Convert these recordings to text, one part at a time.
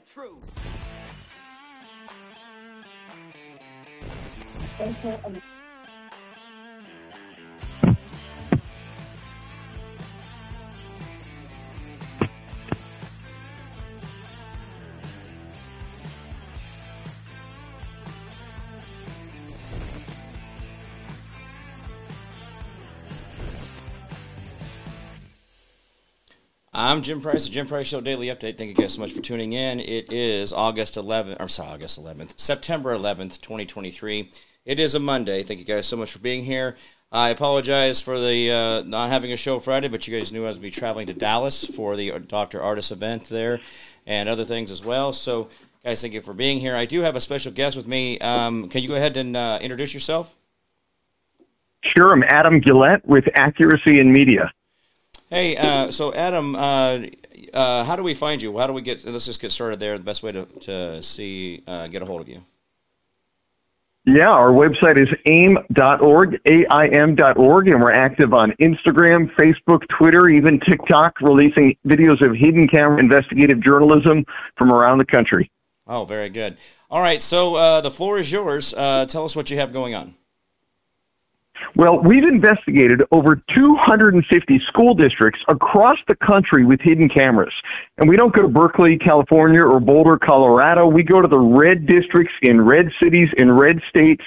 truth. I'm Jim Price, the Jim Price Show Daily Update. Thank you guys so much for tuning in. It is August 11th, I'm sorry, August 11th, September 11th, 2023. It is a Monday. Thank you guys so much for being here. I apologize for the uh, not having a show Friday, but you guys knew I was be traveling to Dallas for the Dr. Ardis event there and other things as well. So, guys, thank you for being here. I do have a special guest with me. Um, can you go ahead and uh, introduce yourself? Sure, I'm Adam Guillette with Accuracy in Media. Hey, uh, so Adam, uh, uh, how do we find you? How do we get? Let's just get started there. The best way to to see uh, get a hold of you. Yeah, our website is aim.org, A-I-M.org, and we're active on Instagram, Facebook, Twitter, even TikTok, releasing videos of hidden camera investigative journalism from around the country. Oh, very good. All right, so uh, the floor is yours. Uh, tell us what you have going on. Well, we've investigated over 250 school districts across the country with hidden cameras. And we don't go to Berkeley, California or Boulder, Colorado. We go to the red districts in red cities, in red states,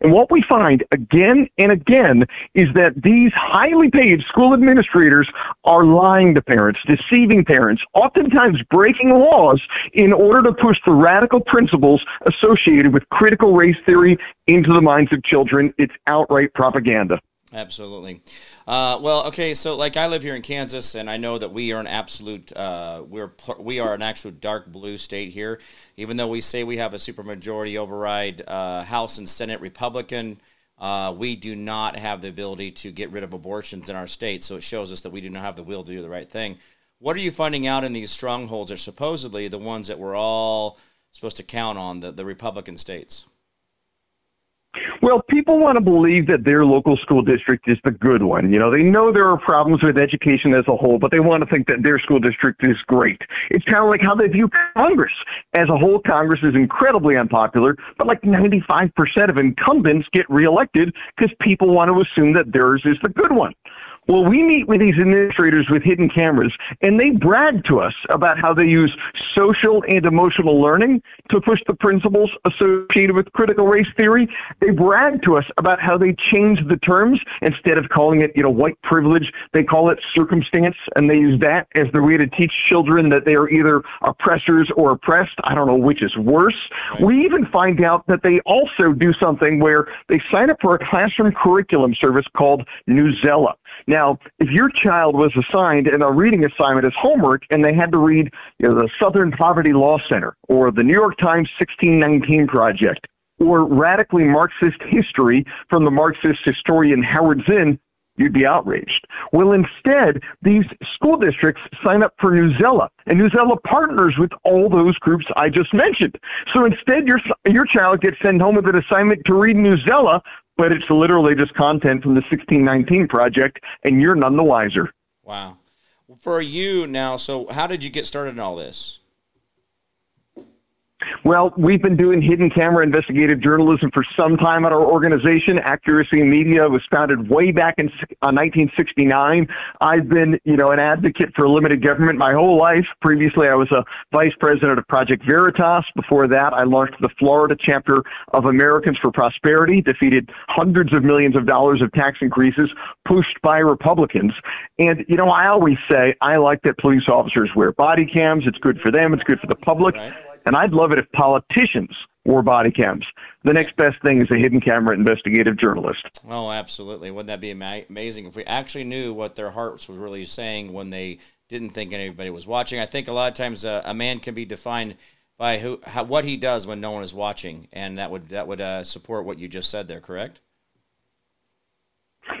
and what we find again and again is that these highly paid school administrators are lying to parents, deceiving parents, oftentimes breaking laws in order to push the radical principles associated with critical race theory into the minds of children. It's outright propaganda. Absolutely. Uh, well, okay, so like I live here in Kansas, and I know that we are an absolute uh, we're we are an absolute dark blue state here. Even though we say we have a supermajority override uh, House and Senate Republican, uh, we do not have the ability to get rid of abortions in our state. So it shows us that we do not have the will to do the right thing. What are you finding out in these strongholds? Are supposedly the ones that we're all supposed to count on the the Republican states? Well, people want to believe that their local school district is the good one. You know, they know there are problems with education as a whole, but they want to think that their school district is great. It's kind of like how they view Congress. As a whole, Congress is incredibly unpopular, but like 95% of incumbents get reelected because people want to assume that theirs is the good one. Well, we meet with these administrators with hidden cameras, and they brag to us about how they use social and emotional learning to push the principles associated with critical race theory. They brag to us about how they change the terms instead of calling it, you know, white privilege. They call it circumstance, and they use that as their way to teach children that they are either oppressors or oppressed. I don't know which is worse. We even find out that they also do something where they sign up for a classroom curriculum service called Newsela. Now, if your child was assigned in a reading assignment as homework and they had to read you know, the Southern Poverty Law Center or the New York Times 1619 Project or radically Marxist history from the Marxist historian Howard Zinn, you'd be outraged. Well, instead, these school districts sign up for Newsela, and Newsela partners with all those groups I just mentioned. So instead, your your child gets sent home with an assignment to read Newsela, but it's literally just content from the 1619 project, and you're none the wiser. Wow. For you now, so how did you get started in all this? Well, we've been doing hidden camera investigative journalism for some time at our organization. Accuracy Media was founded way back in uh, 1969. I've been, you know, an advocate for limited government my whole life. Previously, I was a vice president of Project Veritas. Before that, I launched the Florida chapter of Americans for Prosperity, defeated hundreds of millions of dollars of tax increases pushed by Republicans. And, you know, I always say I like that police officers wear body cams. It's good for them. It's good for the public. Right and I'd love it if politicians wore body cams. The next best thing is a hidden camera investigative journalist. Oh, absolutely. Wouldn't that be ama- amazing if we actually knew what their hearts were really saying when they didn't think anybody was watching? I think a lot of times uh, a man can be defined by who, how, what he does when no one is watching, and that would that would uh, support what you just said there. Correct?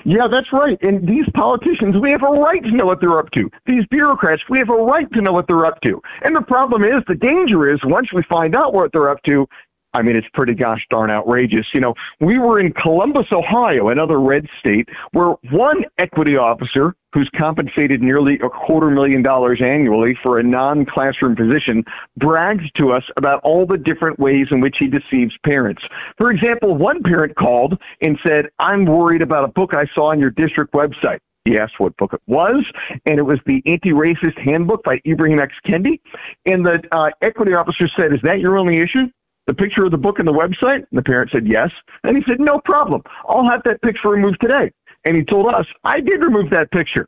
Yeah, that's right. And these politicians, we have a right to know what they're up to. These bureaucrats, we have a right to know what they're up to. And the problem is, the danger is, once we find out what they're up to, I mean, it's pretty gosh darn outrageous. You know, we were in Columbus, Ohio, another red state, where one equity officer who's compensated nearly a quarter million dollars annually for a non-classroom position brags to us about all the different ways in which he deceives parents. For example, one parent called and said, I'm worried about a book I saw on your district website. He asked what book it was, and it was the Anti-Racist Handbook by Ibrahim X. Kendi. And the uh, equity officer said, is that your only issue? The picture of the book and the website? And the parent said yes. And he said, no problem. I'll have that picture removed today. And he told us, I did remove that picture.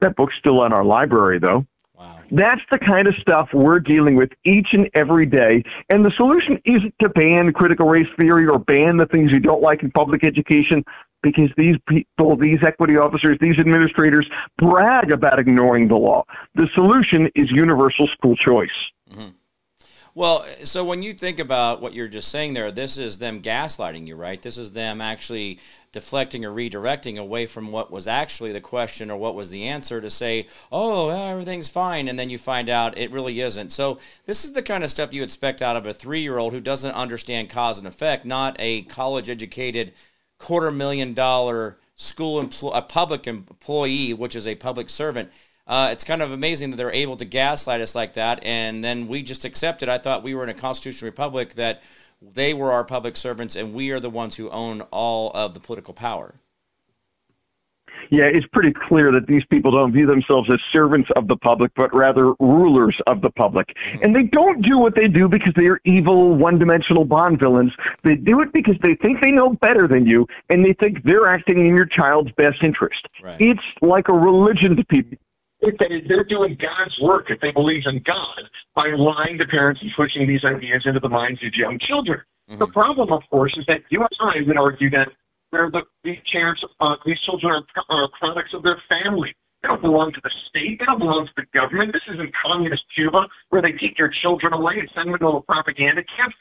That book's still in our library, though. Wow. That's the kind of stuff we're dealing with each and every day. And the solution isn't to ban critical race theory or ban the things you don't like in public education because these people, these equity officers, these administrators brag about ignoring the law. The solution is universal school choice. Mm-hmm. Well, so when you think about what you're just saying there, this is them gaslighting you, right? This is them actually deflecting or redirecting away from what was actually the question or what was the answer to say, oh, everything's fine. And then you find out it really isn't. So this is the kind of stuff you expect out of a three year old who doesn't understand cause and effect, not a college educated quarter million dollar school employee, a public employee, which is a public servant uh, it's kind of amazing that they're able to gaslight us like that, and then we just accept it. I thought we were in a constitutional republic that they were our public servants, and we are the ones who own all of the political power. Yeah, it's pretty clear that these people don't view themselves as servants of the public, but rather rulers of the public. Mm-hmm. And they don't do what they do because they are evil, one dimensional Bond villains. They do it because they think they know better than you, and they think they're acting in your child's best interest. Right. It's like a religion to people if they, they're doing God's work, if they believe in God, by lying to parents and pushing these ideas into the minds of young children. Mm-hmm. The problem, of course, is that you and I would argue that they're the, these, parents, uh, these children are, are products of their family. They don't belong to the state. They don't belong to the government. This isn't communist Cuba where they take your children away and send them to a propaganda camp.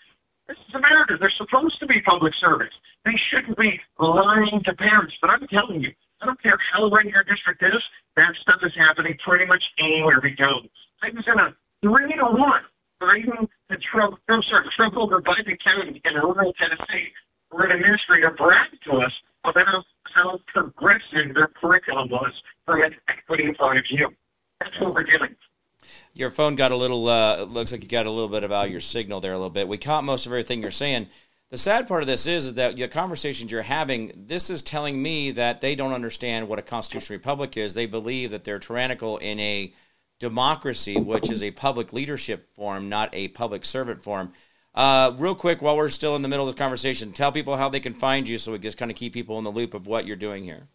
This is America. They're supposed to be public servants. They shouldn't be lying to parents. But I'm telling you, I don't care how red your district is, that stuff is happening pretty much anywhere we go. I was in a three to one Biden to Trump, I'm sorry, Trump over Biden County in rural Tennessee, where an administrator bragged to us about how progressive their curriculum was from an equity point of view. That's what we're doing. Your phone got a little, uh, looks like you got a little bit about your signal there a little bit. We caught most of everything you're saying. The sad part of this is, is that the conversations you're having, this is telling me that they don't understand what a constitutional republic is. They believe that they're tyrannical in a democracy, which is a public leadership form, not a public servant form. Uh, real quick, while we're still in the middle of the conversation, tell people how they can find you so we just kind of keep people in the loop of what you're doing here.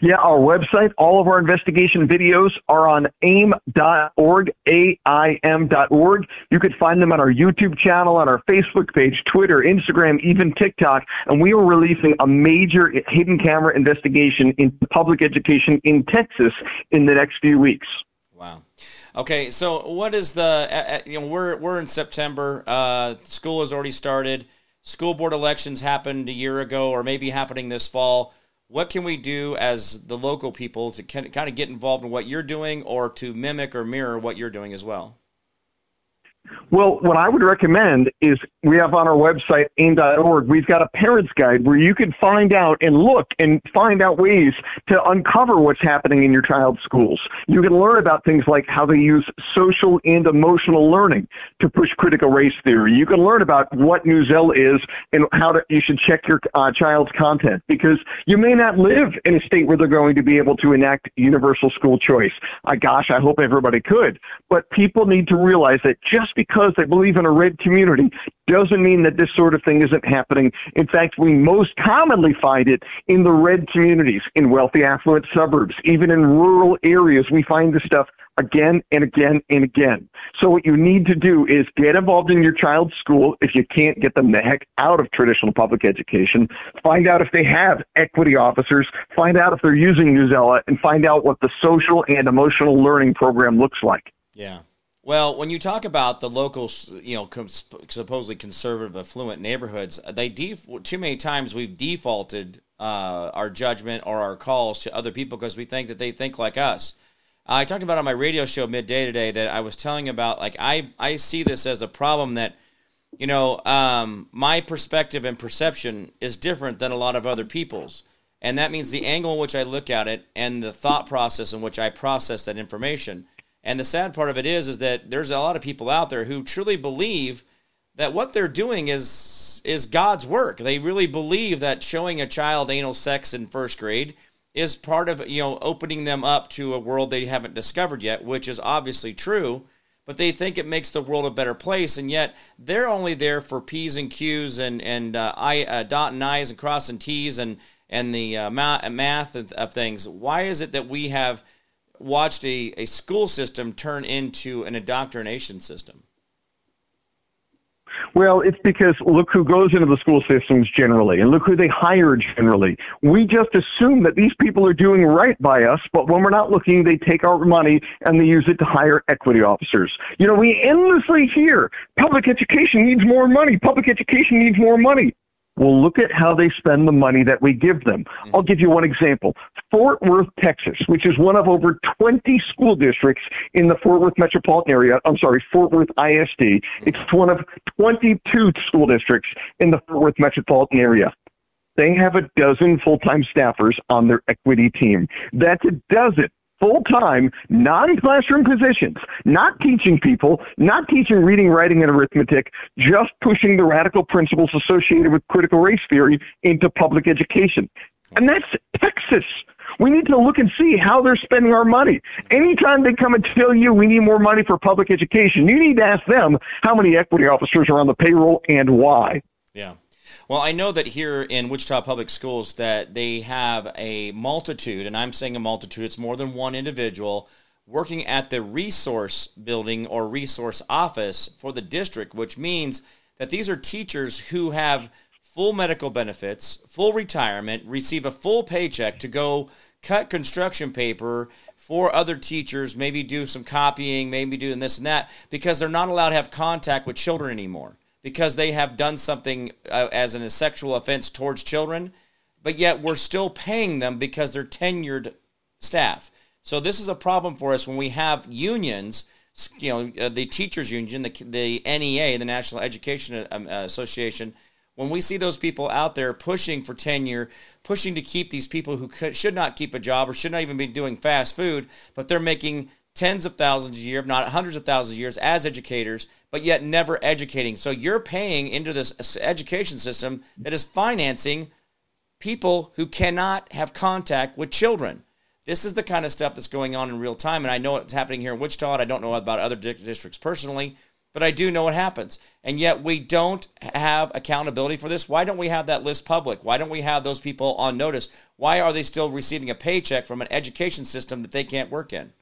Yeah, our website, all of our investigation videos are on aim.org, A-I-M.org. You could find them on our YouTube channel, on our Facebook page, Twitter, Instagram, even TikTok. And we are releasing a major hidden camera investigation in public education in Texas in the next few weeks. Wow. Okay, so what is the, you know, we're, we're in September. Uh, school has already started. School board elections happened a year ago or maybe happening this fall what can we do as the local people to kind of get involved in what you're doing or to mimic or mirror what you're doing as well? Well, what I would recommend is we have on our website, aim.org, we've got a parent's guide where you can find out and look and find out ways to uncover what's happening in your child's schools. You can learn about things like how they use social and emotional learning to push critical race theory. You can learn about what Newsela is and how to, you should check your uh, child's content because you may not live in a state where they're going to be able to enact universal school choice. Uh, gosh, I hope everybody could. But people need to realize that just because they believe in a red community doesn't mean that this sort of thing isn't happening. In fact, we most commonly find it in the red communities, in wealthy, affluent suburbs, even in rural areas. We find this stuff again and again and again. So what you need to do is get involved in your child's school if you can't get them the heck out of traditional public education. Find out if they have equity officers. Find out if they're using Newsela and find out what the social and emotional learning program looks like. Yeah. Well, when you talk about the local, you know, supposedly conservative, affluent neighborhoods, they def- too many times we've defaulted uh, our judgment or our calls to other people because we think that they think like us. I talked about on my radio show midday today that I was telling about like I I see this as a problem that you know, um, my perspective and perception is different than a lot of other people's. And that means the angle in which I look at it and the thought process in which I process that information. And the sad part of it is, is that there's a lot of people out there who truly believe that what they're doing is is God's work. They really believe that showing a child anal sex in first grade is part of you know opening them up to a world they haven't discovered yet, which is obviously true but they think it makes the world a better place, and yet they're only there for p's and q's and and uh, I uh, dot and i's and cross and t's and and the uh, math of, things. Why is it that we have watched a, a school system turn into an indoctrination system? Well, it's because look who goes into the school systems generally, and look who they hire generally. We just assume that these people are doing right by us, but when we're not looking, they take our money and they use it to hire equity officers. You know, we endlessly hear public education needs more money, public education needs more money. Well, look at how they spend the money that we give them. Mm-hmm. I'll give you one example. Fort Worth, Texas, which is one of over 20 school districts in the Fort Worth metropolitan area. I'm sorry, Fort Worth ISD. Mm-hmm. It's one of 22 school districts in the Fort Worth metropolitan area. They have a dozen full-time staffers on their equity team. That's a dozen full time, non classroom positions, not teaching people, not teaching reading, writing, and arithmetic, just pushing the radical principles associated with critical race theory into public education. And that's Texas. We need to look and see how they're spending our money. Anytime they come and tell you we need more money for public education, you need to ask them how many equity officers are on the payroll and why. Yeah. Well, I know that here in Wichita Public Schools that they have a multitude, and I'm saying a multitude, it's more than one individual working at the resource building or resource office for the district, which means that these are teachers who have full medical benefits, full retirement, receive a full paycheck to go cut construction paper for other teachers, maybe do some copying, maybe doing this and that, because they're not allowed to have contact with children anymore because they have done something uh, as a sexual offense towards children, but yet we're still paying them because they're tenured staff. So this is a problem for us when we have unions, you know, uh, the teachers union, the, the NEA, the National Education um, uh, Association, when we see those people out there pushing for tenure, pushing to keep these people who could, should not keep a job or should not even be doing fast food, but they're making tens of thousands a year, if not hundreds of thousands of years as educators, but yet never educating. So you're paying into this education system that is financing people who cannot have contact with children. This is the kind of stuff that's going on in real time. And I know it's happening here in Wichita. I don't know about other districts personally, but I do know what happens. And yet we don't have accountability for this. Why don't we have that list public? Why don't we have those people on notice? Why are they still receiving a paycheck from an education system that they can't work in?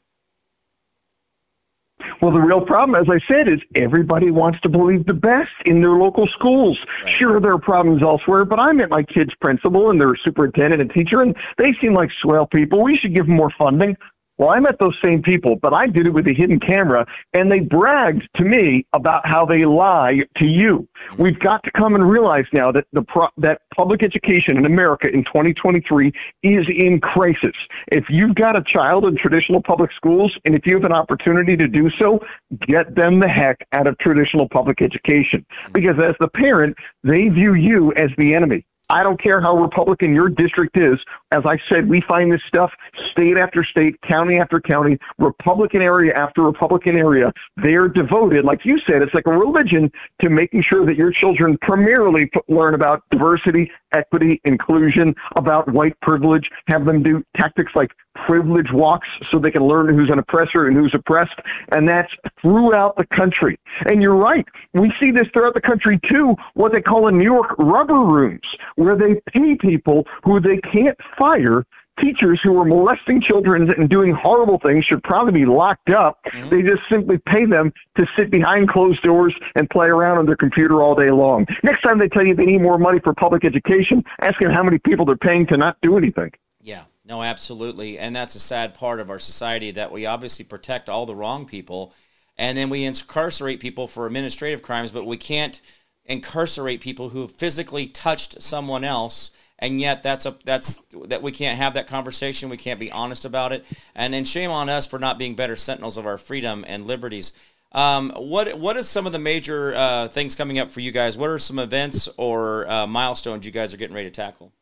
Well, the real problem, as I said, is everybody wants to believe the best in their local schools. Right. Sure, there are problems elsewhere, but I met my kid's principal and their superintendent and teacher, and they seem like swell people. We should give them more funding. Well, I met those same people, but I did it with a hidden camera, and they bragged to me about how they lie to you. We've got to come and realize now that the pro- that public education in America in 2023 is in crisis. If you've got a child in traditional public schools, and if you have an opportunity to do so, get them the heck out of traditional public education, because as the parent, they view you as the enemy. I don't care how Republican your district is. As I said, we find this stuff state after state, county after county, Republican area after Republican area. They're devoted, like you said, it's like a religion to making sure that your children primarily learn about diversity, equity, inclusion, about white privilege, have them do tactics like privilege walks so they can learn who's an oppressor and who's oppressed. And that's throughout the country. And you're right. We see this throughout the country too, what they call in New York rubber rooms, where they pay people who they can't fire teachers who are molesting children and doing horrible things should probably be locked up. Mm-hmm. They just simply pay them to sit behind closed doors and play around on their computer all day long. Next time they tell you they need more money for public education, ask them how many people they're paying to not do anything. Yeah. No, absolutely. And that's a sad part of our society that we obviously protect all the wrong people and then we incarcerate people for administrative crimes, but we can't incarcerate people who have physically touched someone else and yet that's a that's that we can't have that conversation we can't be honest about it and then shame on us for not being better sentinels of our freedom and liberties Um, what what is some of the major uh, things coming up for you guys? What are some events or uh, milestones you guys are getting ready to tackle?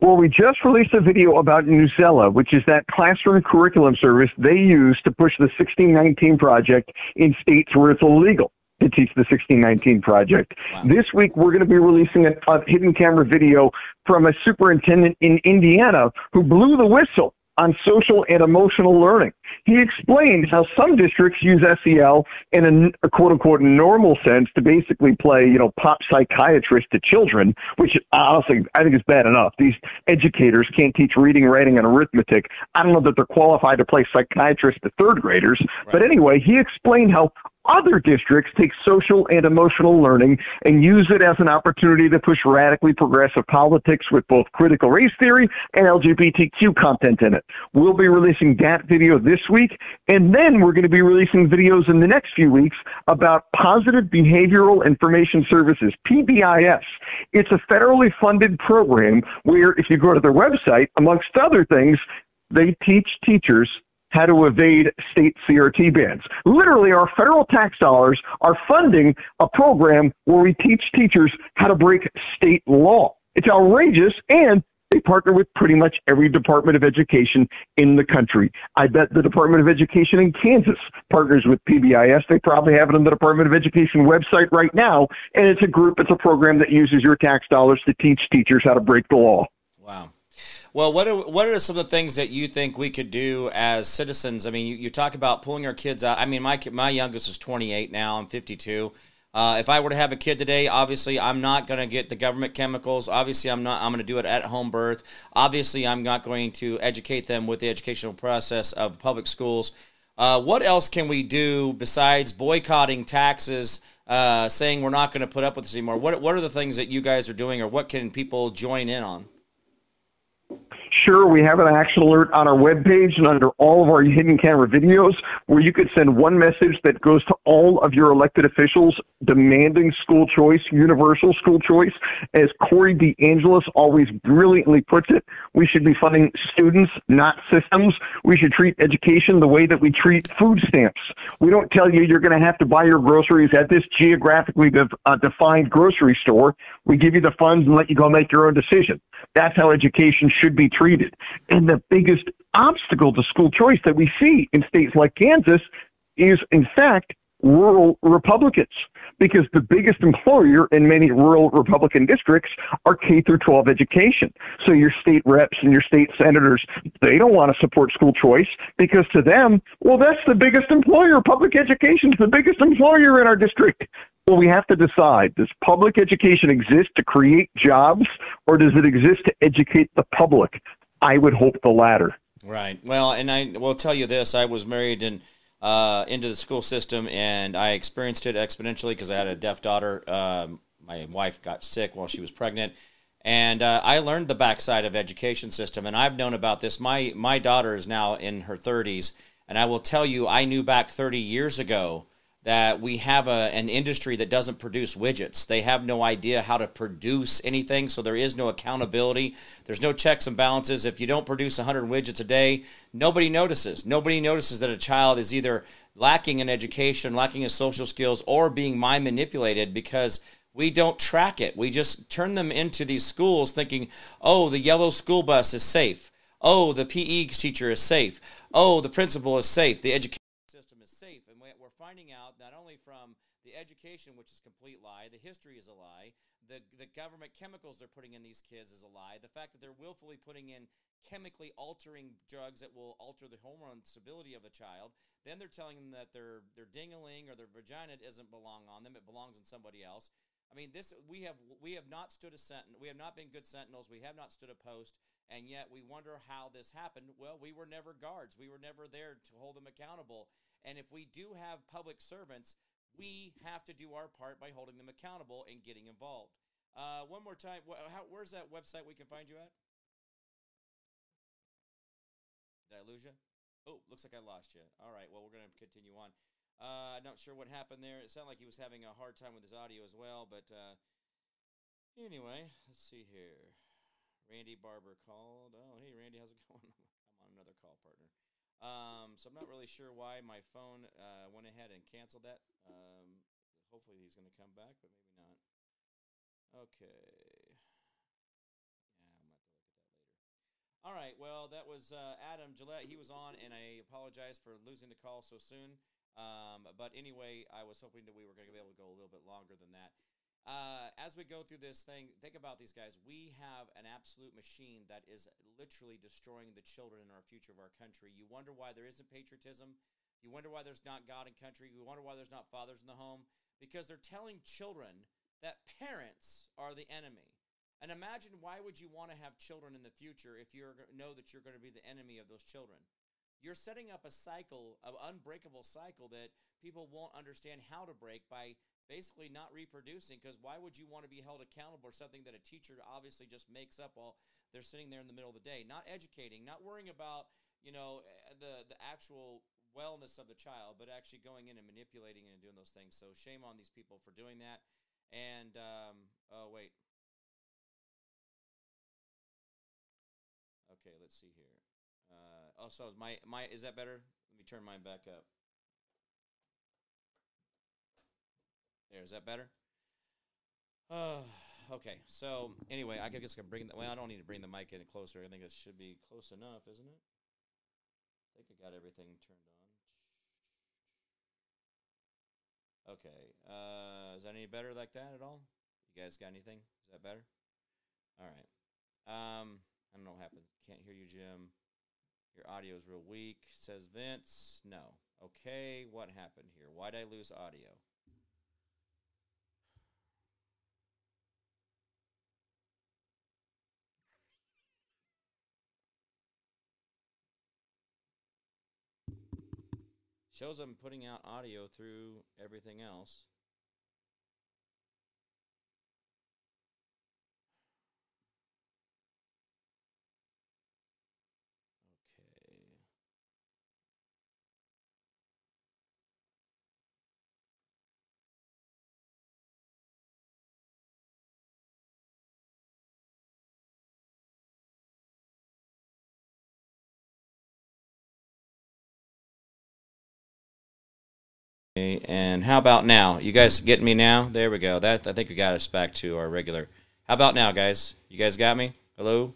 Well, we just released a video about Newsela, which is that classroom curriculum service they use to push the 1619 project in states where it's illegal to teach the 1619 project. Wow. This week, we're going to be releasing a, a hidden camera video from a superintendent in Indiana who blew the whistle on social and emotional learning. He explained how some districts use SEL in a, a, quote unquote normal sense to basically play, you know, pop psychiatrist to children, which honestly I think is bad enough. These educators can't teach reading, writing, and arithmetic. I don't know that they're qualified to play psychiatrist to third graders. Right. But anyway, he explained how other districts take social and emotional learning and use it as an opportunity to push radically progressive politics with both critical race theory and LGBTQ content in it. We'll be releasing that video this week, and then we're going to be releasing videos in the next few weeks about Positive Behavioral Information Services, PBIS. It's a federally funded program where if you go to their website, amongst other things, they teach teachers how to evade state CRT bans. Literally, our federal tax dollars are funding a program where we teach teachers how to break state law. It's outrageous, and they partner with pretty much every Department of Education in the country. I bet the Department of Education in Kansas partners with PBIS. They probably have it on the Department of Education website right now, and it's a group, it's a program that uses your tax dollars to teach teachers how to break the law. Wow. Well, what are, what are some of the things that you think we could do as citizens? I mean, you, you talk about pulling our kids out. I mean, my my youngest is 28 now. I'm 52. Uh, if I were to have a kid today, obviously I'm not going to get the government chemicals. Obviously, I'm not. I'm going to do it at home birth. Obviously, I'm not going to educate them with the educational process of public schools. Uh, what else can we do besides boycotting taxes, uh, saying we're not going to put up with this anymore? What What are the things that you guys are doing, or what can people join in on? Sure, we have an action alert on our webpage and under all of our hidden camera videos where you could send one message that goes to all of your elected officials demanding school choice, universal school choice. As Corey DeAngelis always brilliantly puts it, we should be funding students, not systems. We should treat education the way that we treat food stamps. We don't tell you you're going to have to buy your groceries at this geographically de- uh, defined grocery store. We give you the funds and let you go make your own decision. That's how education should be treated. And the biggest obstacle to school choice that we see in states like Kansas is, in fact, rural Republicans because the biggest employer in many rural Republican districts are K through 12 education. So your state reps and your state senators, they don't want to support school choice because to them, well, that's the biggest employer. Public education is the biggest employer in our district. Well, we have to decide does public education exist to create jobs or does it exist to educate the public? I would hope the latter. Right. Well, and I will tell you this I was married uh, into the school system and I experienced it exponentially because I had a deaf daughter. Um, my wife got sick while she was pregnant. And uh, I learned the backside of education system, and I've known about this. My my daughter is now in her 30s, and I will tell you, I knew back 30 years ago that we have a, an industry that doesn't produce widgets. They have no idea how to produce anything, so there is no accountability. There's no checks and balances. If you don't produce 100 widgets a day, nobody notices. Nobody notices that a child is either lacking in education, lacking in social skills, or being mind manipulated because we don't track it. We just turn them into these schools thinking, oh, the yellow school bus is safe. Oh, the PE teacher is safe. Oh, the principal is safe. The education finding out not only from the education, which is a complete lie, the history is a lie, the, the government chemicals they're putting in these kids is a lie, the fact that they're willfully putting in chemically altering drugs that will alter the hormone stability of the child. Then they're telling them that their their dingaling or their vagina doesn't belong on them; it belongs on somebody else. I mean, this we have we have not stood a sentinel. We have not been good sentinels. We have not stood a post, and yet we wonder how this happened. Well, we were never guards. We were never there to hold them accountable. And if we do have public servants, we have to do our part by holding them accountable and getting involved. Uh, one more time, wh- how, where's that website we can find you at? Did I lose you? Oh, looks like I lost you. All right, well, we're going to continue on. Uh, not sure what happened there. It sounded like he was having a hard time with his audio as well, but uh, anyway, let's see here. Randy Barber called. Oh, hey, Randy, how's it going? I'm on another call, partner. Um, so I'm not really sure why my phone uh, went ahead and canceled that. Um, hopefully he's going to come back, but maybe not. Okay. Yeah, I'm going to have to look at that later. All right. Well, that was uh, Adam Guillette. He was on, and I apologize for losing the call so soon. Um, but anyway, I was hoping that we were going to be able to go a little bit longer than that. Uh, as we go through this thing, think about these guys. We have an absolute machine that is literally destroying the children in our future of our country. You wonder why there isn't patriotism. You wonder why there's not God in country. You wonder why there's not fathers in the home because they're telling children that parents are the enemy. And imagine why would you want to have children in the future if you know that you're going to be the enemy of those children? You're setting up a cycle, an unbreakable cycle that people won't understand how to break by basically not reproducing because why would you want to be held accountable for something that a teacher obviously just makes up while they're sitting there in the middle of the day? Not educating not worrying about you know eh, the the actual wellness of the child but actually going in and manipulating and doing those things. So shame on these people for doing that. And um, oh wait. Okay let's see here. Uh, oh so my my is that better? Let me turn mine back up There, is that better? Uh, okay. So anyway, I guess I can bring. The, well, I don't need to bring the mic in closer. I think it should be close enough, isn't it? I think I got everything turned on. Okay. Uh, is that any better like that at all? You guys got anything? Is that better? All right. Um, I don't know what happened. Can't hear you, Jim. Your audio is real weak, says Vince. No. Okay, what happened here? Why'd I lose audio? Shows I'm putting out audio through everything else. And how about now? You guys getting me now? There we go. That I think we got us back to our regular. How about now, guys? You guys got me? Hello?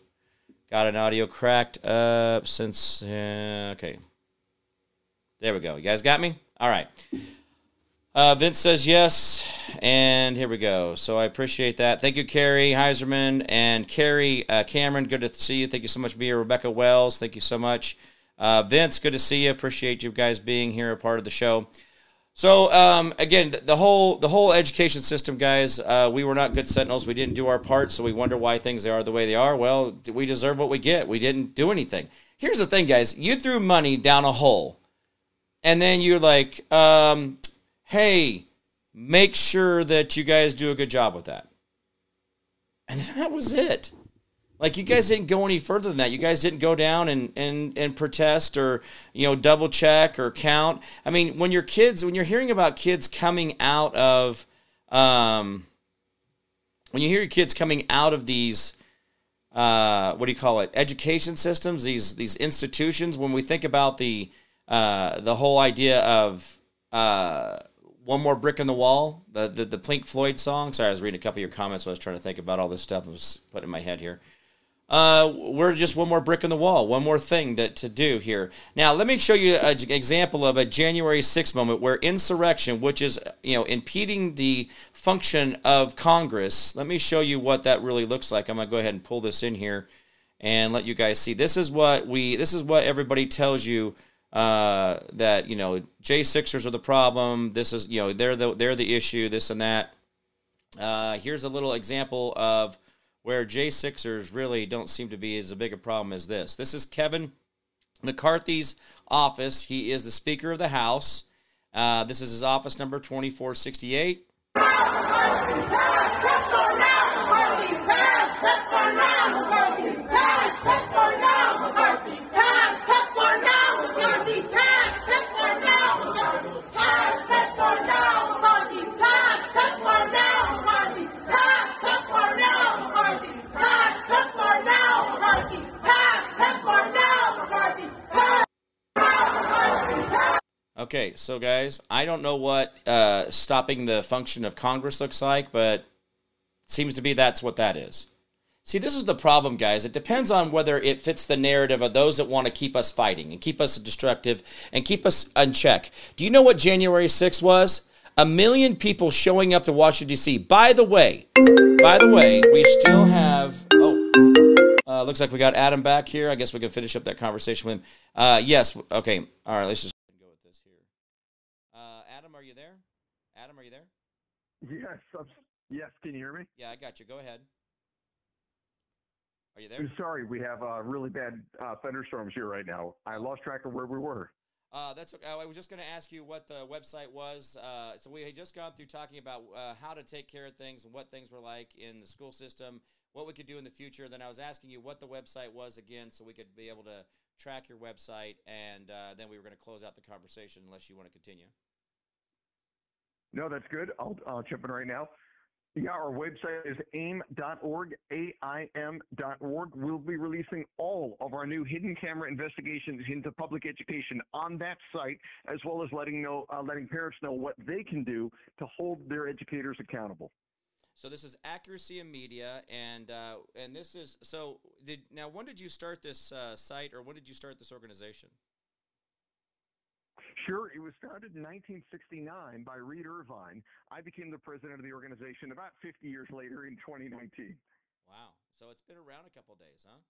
Got an audio cracked up since. Uh, okay. There we go. You guys got me? All right. Uh, Vince says yes, and here we go. So I appreciate that. Thank you, Carrie Heiserman and Carrie uh, Cameron. Good to see you. Thank you so much for being here. Rebecca Wells, thank you so much. Uh, Vince, good to see you. Appreciate you guys being here, a part of the show. So um, again, the whole the whole education system, guys. Uh, we were not good sentinels. We didn't do our part, so we wonder why things are the way they are. Well, we deserve what we get. We didn't do anything. Here's the thing, guys. You threw money down a hole, and then you're like, um, "Hey, make sure that you guys do a good job with that." And that was it. Like you guys didn't go any further than that. You guys didn't go down and, and, and protest or you know double check or count. I mean, when your kids, when you're hearing about kids coming out of, um, when you hear your kids coming out of these, uh, what do you call it, education systems, these these institutions. When we think about the uh, the whole idea of uh, one more brick in the wall, the, the the Pink Floyd song. Sorry, I was reading a couple of your comments. So I was trying to think about all this stuff. I was putting in my head here uh, we're just one more brick in the wall, one more thing to, to do here. Now, let me show you an example of a January 6th moment where insurrection, which is you know impeding the function of Congress, let me show you what that really looks like. I'm gonna go ahead and pull this in here and let you guys see. This is what we. This is what everybody tells you uh, that you know J Sixers are the problem. This is you know they're the they're the issue. This and that. Uh, here's a little example of where J6ers really don't seem to be as big a problem as this. This is Kevin McCarthy's office. He is the Speaker of the House. Uh, this is his office number 2468. Okay, so guys, I don't know what uh, stopping the function of Congress looks like, but seems to be that's what that is. See, this is the problem, guys. It depends on whether it fits the narrative of those that want to keep us fighting and keep us destructive and keep us in check. Do you know what January 6th was? A million people showing up to Washington, D.C. By the way, by the way, we still have. Oh, uh, looks like we got Adam back here. I guess we can finish up that conversation with him. Uh, yes. Okay. All right. Let's just go with this here. Uh, Adam, are you there? Adam, are you there? Yes. I'm, yes. Can you hear me? Yeah, I got you. Go ahead. Are you there? I'm sorry. We have uh, really bad uh, thunderstorms here right now. I lost track of where we were. Uh, that's okay. I was just going to ask you what the website was. Uh, so we had just gone through talking about uh, how to take care of things and what things were like in the school system, what we could do in the future. Then I was asking you what the website was again, so we could be able to track your website, and uh, then we were going to close out the conversation unless you want to continue. No, that's good. I'll, I'll jump in right now. Yeah, our website is aim.org, A-I-M.org. We'll be releasing all of our new hidden camera investigations into public education on that site, as well as letting know, uh, letting parents know what they can do to hold their educators accountable. So this is accuracy in media, and uh, and this is so. Did now when did you start this uh, site, or when did you start this organization? Sure, it was founded in 1969 by Reed Irvine. I became the president of the organization about 50 years later in 2019. Wow. So it's been around a couple days, huh?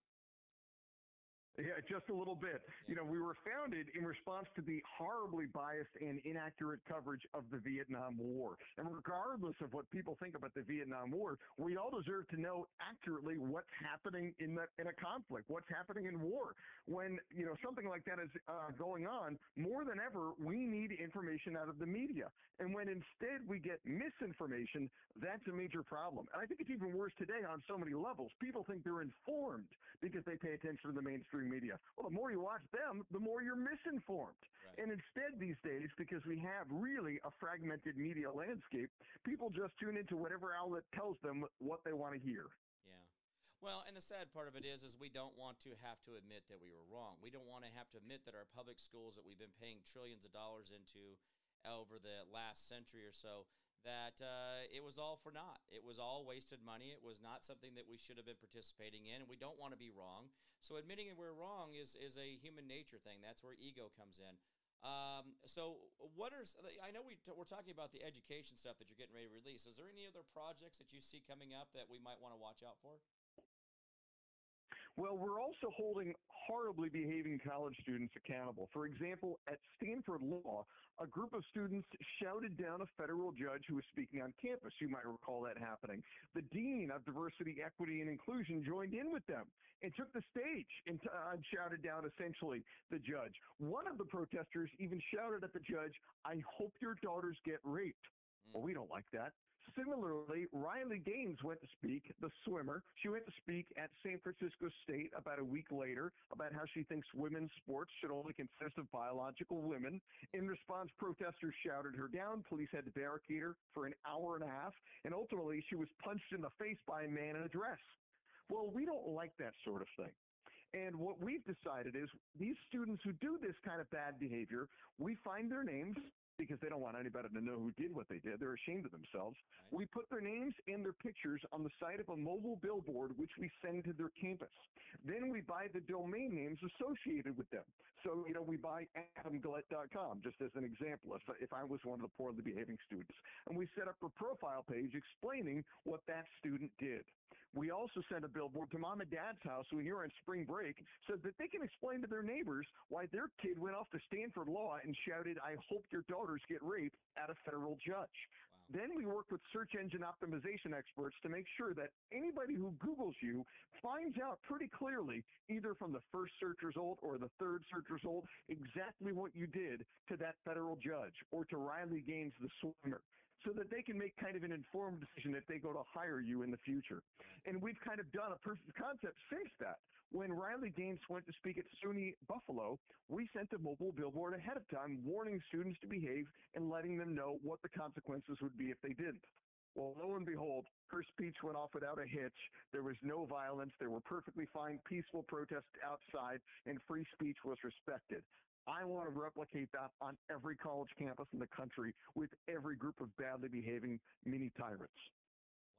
Yeah, just a little bit. You know, we were founded in response to the horribly biased and inaccurate coverage of the Vietnam War. And regardless of what people think about the Vietnam War, we all deserve to know accurately what's happening in the in a conflict, what's happening in war. When you know something like that is uh, going on, more than ever, we need information out of the media. And when instead we get misinformation, that's a major problem. And I think it's even worse today on so many levels. People think they're informed because they pay attention to the mainstream media. Well, the more you watch them, the more you're misinformed. Right. And instead, these days, because we have really a fragmented media landscape, people just tune into whatever outlet tells them what they want to hear. Yeah. Well, and the sad part of it is, is we don't want to have to admit that we were wrong. We don't want to have to admit that our public schools that we've been paying trillions of dollars into over the last century or so that uh, it was all for naught. It was all wasted money. It was not something that we should have been participating in, and we don't want to be wrong. So admitting that we're wrong is is a human nature thing. That's where ego comes in. Um, so what are I know we t- we're talking about the education stuff that you're getting ready to release. Is there any other projects that you see coming up that we might want to watch out for? Well, we're also holding horribly behaving college students accountable. For example, at Stanford Law, a group of students shouted down a federal judge who was speaking on campus. You might recall that happening. The dean of diversity, equity, and inclusion joined in with them and took the stage and, uh, shouted down essentially the judge. One of the protesters even shouted at the judge, I hope your daughters get raped. Well, we don't like that. Similarly, Riley Gaines went to speak, the swimmer. She went to speak at San Francisco State about a week later about how she thinks women's sports should only consist of biological women. In response, protesters shouted her down. Police had to barricade her for an hour and a half, and ultimately she was punched in the face by a man in a dress. Well, we don't like that sort of thing. And what we've decided is these students who do this kind of bad behavior, we find their names, because they don't want anybody to know who did what they did. They're ashamed of themselves. Right. We put their names and their pictures on the side of a mobile billboard, which we send to their campus. Then we buy the domain names associated with them. So, you know, we buy adamguillette.com, just as an example, if, if I was one of the poorly behaving students. And we set up a profile page explaining what that student did. We also sent a billboard to mom and dad's house who here on spring break so that they can explain to their neighbors why their kid went off to Stanford Law and shouted, I hope your daughters get raped at a federal judge. Then we work with search engine optimization experts to make sure that anybody who Googles you finds out pretty clearly, either from the first search result or the third search result, exactly what you did to that federal judge or to Riley Gaines, the swimmer so that they can make kind of an informed decision if they go to hire you in the future. And we've kind of done a proof of concept since that. When Riley Gaines went to speak at SUNY Buffalo, we sent a mobile billboard ahead of time warning students to behave and letting them know what the consequences would be if they didn't. Well, lo and behold, her speech went off without a hitch. There was no violence. There were perfectly fine, peaceful protests outside, and free speech was respected. I want to replicate that on every college campus in the country with every group of badly behaving mini tyrants.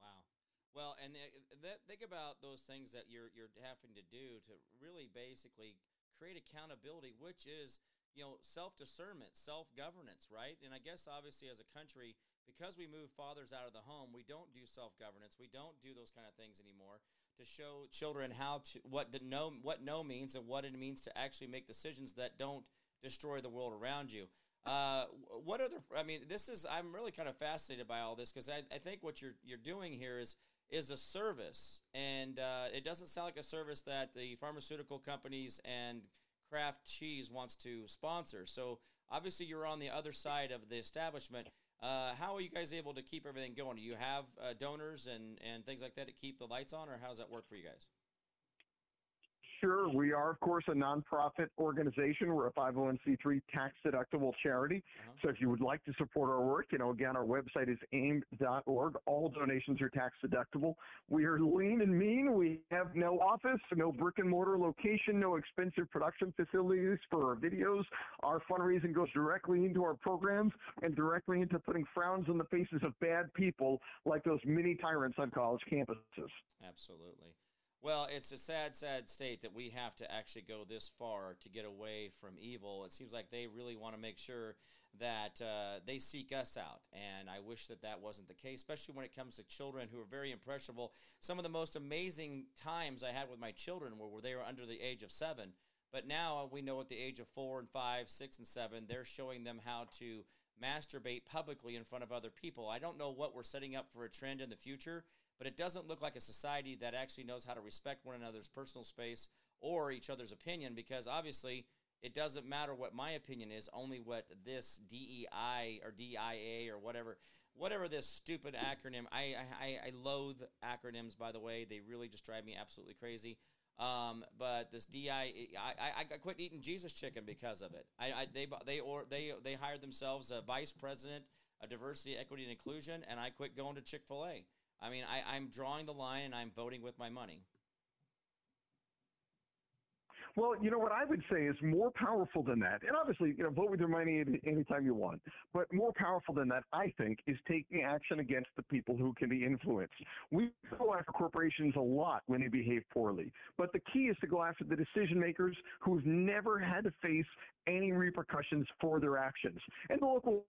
Wow. Well, and uh, think about those things that you're you're having to do to really basically create accountability, which is you know self discernment, self governance, right? And I guess obviously as a country, because we move fathers out of the home, we don't do self governance. We don't do those kind of things anymore to show children how to what to know what no means and what it means to actually make decisions that don't destroy the world around you. Uh, what other? I mean, this is. I'm really kind of fascinated by all this because I, I think what you're you're doing here is is a service, and uh, it doesn't sound like a service that the pharmaceutical companies and Kraft Cheese wants to sponsor. So obviously, you're on the other side of the establishment. Uh, how are you guys able to keep everything going? Do you have uh, donors and, and things like that to keep the lights on, or how does that work for you guys? Sure, we are, of course, a nonprofit organization. We're a 501c3 tax deductible charity. Uh-huh. So if you would like to support our work, you know, again, our website is aim.org. All donations are tax deductible. We are lean and mean. We have no office, no brick and mortar location, no expensive production facilities for our videos. Our fundraising goes directly into our programs and directly into putting frowns on the faces of bad people like those mini tyrants on college campuses. Absolutely. Well, it's a sad, sad state that we have to actually go this far to get away from evil. It seems like they really want to make sure that uh, they seek us out. And I wish that that wasn't the case, especially when it comes to children who are very impressionable. Some of the most amazing times I had with my children were where they were under the age of seven. But now we know at the age of four and five, six and seven, they're showing them how to masturbate publicly in front of other people. I don't know what we're setting up for a trend in the future, but it doesn't look like a society that actually knows how to respect one another's personal space or each other's opinion because obviously it doesn't matter what my opinion is, only what this DEI or DIA or whatever, whatever this stupid acronym. I I, I loathe acronyms, by the way. They really just drive me absolutely crazy. Um, but this DI, I, I, I quit eating Jesus chicken because of it. I, I they they or they they hired themselves a vice president of diversity, equity, and inclusion, and I quit going to Chick Fil A. I mean, I, I'm drawing the line and I'm voting with my money. Well, you know what I would say is more powerful than that, and obviously, you know, vote with your money any, anytime you want. But more powerful than that, I think, is taking action against the people who can be influenced. We go after corporations a lot when they behave poorly, but the key is to go after the decision makers who've never had to face any repercussions for their actions. And the local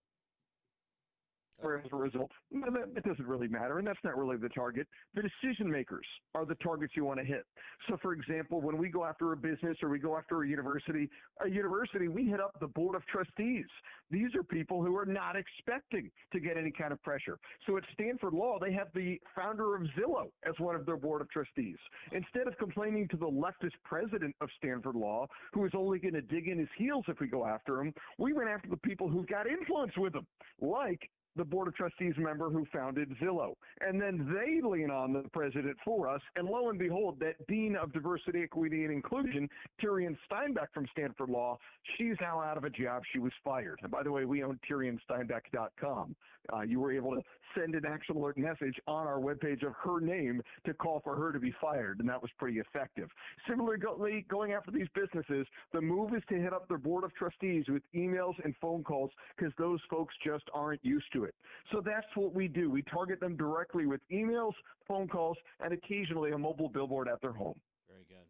or as a result, it doesn't really matter, and that's not really the target. The decision makers are the targets you want to hit. So, for example, when we go after a business or we go after a university, a university, we hit up the board of trustees. These are people who are not expecting to get any kind of pressure. So, at Stanford Law, they have the founder of Zillow as one of their board of trustees. Instead of complaining to the leftist president of Stanford Law, who is only going to dig in his heels if we go after him, we went after the people who got influence with him, like the Board of Trustees member who founded Zillow. And then they lean on the president for us. And lo and behold, that Dean of Diversity, Equity, and Inclusion, Tirien Steinbach from Stanford Law, she's now out of a job. She was fired. And by the way, we own TirienSteinbach.com. Uh, you were able to send an action alert message on our webpage of her name to call for her to be fired. And that was pretty effective. Similarly, going after these businesses, the move is to hit up their Board of Trustees with emails and phone calls because those folks just aren't used to it. So that's what we do. We target them directly with emails, phone calls, and occasionally a mobile billboard at their home. Very good.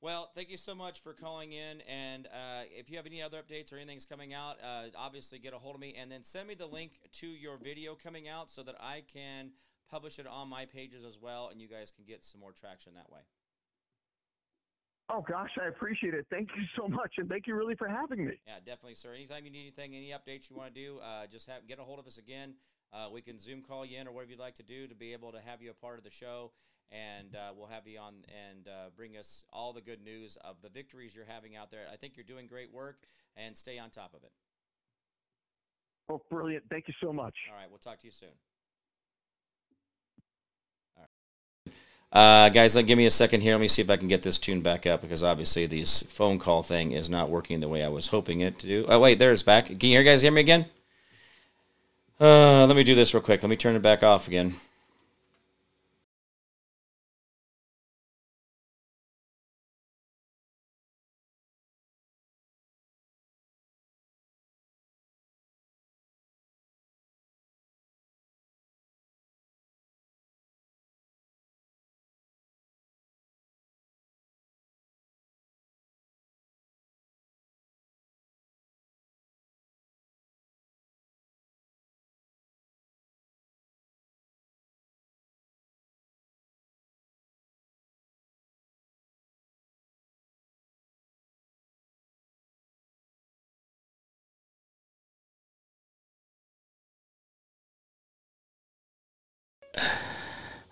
Well, thank you so much for calling in. And uh, if you have any other updates or anything's coming out, uh, obviously get a hold of me and then send me the link to your video coming out so that I can publish it on my pages as well, and you guys can get some more traction that way. Oh gosh, I appreciate it. Thank you so much, and thank you really for having me. Yeah, definitely, sir. Anytime you need anything, any updates you want to do, uh, just have get a hold of us again. Uh, we can Zoom call you in or whatever you'd like to do to be able to have you a part of the show, and uh, we'll have you on and uh, bring us all the good news of the victories you're having out there. I think you're doing great work, and stay on top of it. Oh, brilliant! Thank you so much. All right, we'll talk to you soon. Uh, guys, give me a second here. Let me see if I can get this tuned back up because obviously this phone call thing is not working the way I was hoping it to do. Oh, wait, there it's back. Can you guys hear me again? Uh, let me do this real quick. Let me turn it back off again.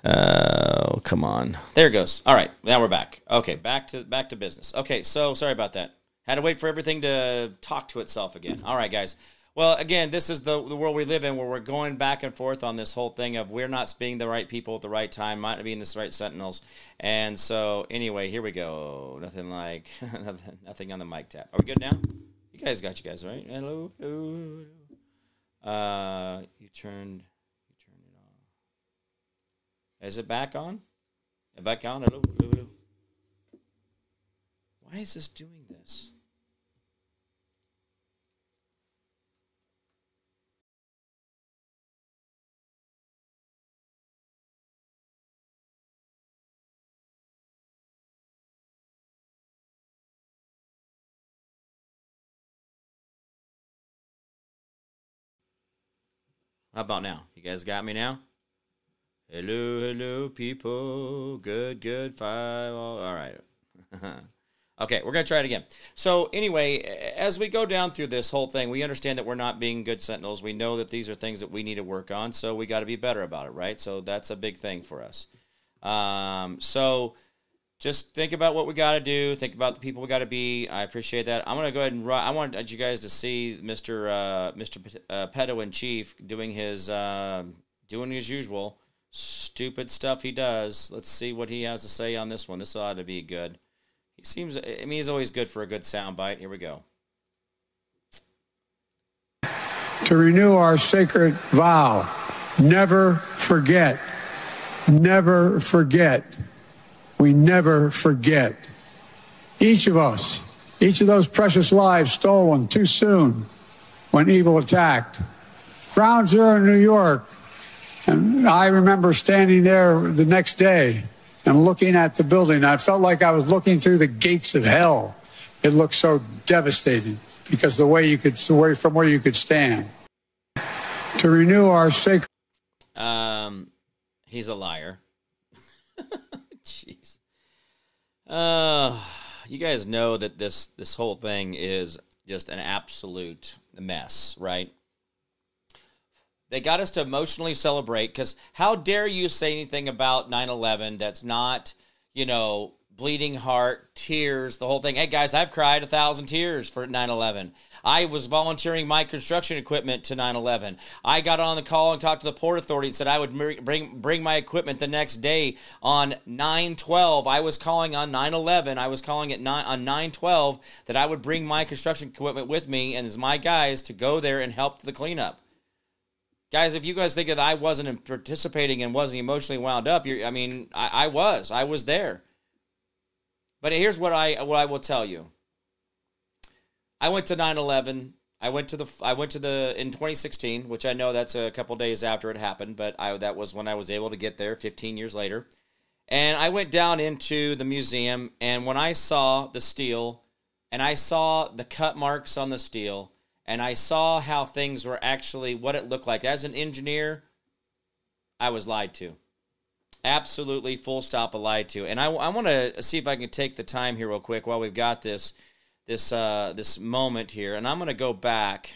Oh, come on. There it goes. All right, now we're back. Okay, back to back to business. Okay, so sorry about that. Had to wait for everything to talk to itself again. All right, guys. Well, again, this is the, the world we live in where we're going back and forth on this whole thing of we're not being the right people at the right time, might not being the right sentinels. And so, anyway, here we go. Nothing like, nothing, on the mic tap. Are we good now? You guys got you guys, right? Hello? Uh, you turned. Is it back on? It Back on? Hello? Hello? Hello? Why is this doing this? How about now? You guys got me now? Hello, hello, people. Good, good. Five. All, right. okay, we're going to try it again. So, anyway, as we go down through this whole thing, we understand that we're not being good sentinels. We know that these are things that we need to work on, so we got to be better about it, right? So, that's a big thing for us. Um, so, just think about what we got to do. Think about the people we got to be. I appreciate that. I'm gonna go ahead and run. I want you guys to see Mr. Uh, Mr. Uh, Pedo in Chief doing his uh, doing his usual stupid stuff he does. Let's see what he has to say on this one. This ought to be good. He seems. I mean, he's always good for a good soundbite. Here we go. To renew our sacred vow, never forget, never forget we never forget. Each of us, each of those precious lives stolen too soon when evil attacked. Ground Zero in New York. And I remember standing there the next day and looking at the building. I felt like I was looking through the gates of hell. It looked so devastating because the way you could, the way from where you could stand. To renew our sacred. Um, he's a liar. Jeez. Uh, you guys know that this this whole thing is just an absolute mess, right? They got us to emotionally celebrate because how dare you say anything about 9 11 that's not, you know, bleeding heart, tears, the whole thing. Hey guys, I've cried a thousand tears for 9 11. I was volunteering my construction equipment to 9/11. I got on the call and talked to the port authority and said I would bring bring my equipment the next day on 9/12. I was calling on 9/11. I was calling it 9 on 9/12 that I would bring my construction equipment with me and as my guys to go there and help the cleanup. Guys, if you guys think that I wasn't participating and wasn't emotionally wound up, I mean, I, I was. I was there. But here's what I what I will tell you. I went to 9/11. I went to the I went to the in 2016, which I know that's a couple days after it happened, but I that was when I was able to get there 15 years later. And I went down into the museum and when I saw the steel and I saw the cut marks on the steel and I saw how things were actually what it looked like as an engineer, I was lied to. Absolutely full stop a lied to. And I, I want to see if I can take the time here real quick while we've got this this uh, this moment here, and I'm going to go back,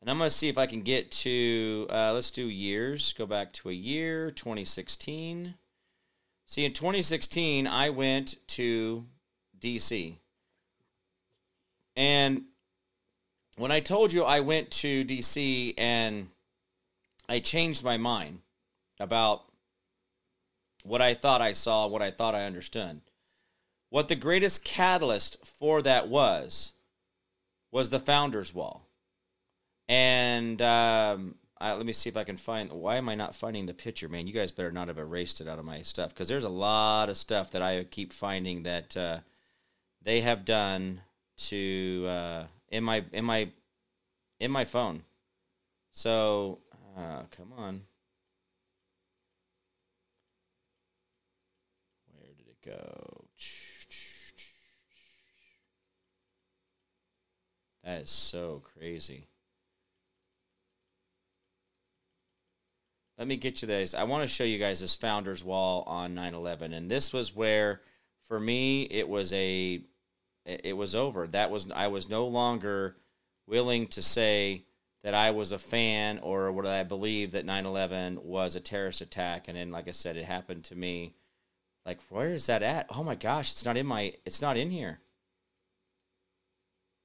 and I'm going to see if I can get to. Uh, let's do years. Go back to a year, 2016. See, in 2016, I went to DC, and when I told you I went to DC and I changed my mind about what I thought I saw, what I thought I understood. What the greatest catalyst for that was, was the Founders Wall. And um, I, let me see if I can find. Why am I not finding the picture, man? You guys better not have erased it out of my stuff because there's a lot of stuff that I keep finding that uh, they have done to uh, in my in my in my phone. So uh, come on, where did it go? That is so crazy. Let me get you this. I want to show you guys this founder's wall on 9/11 and this was where for me it was a it was over. That was I was no longer willing to say that I was a fan or what I believe that 9/11 was a terrorist attack, and then like I said, it happened to me. Like, where is that at? Oh my gosh, it's not in my. It's not in here.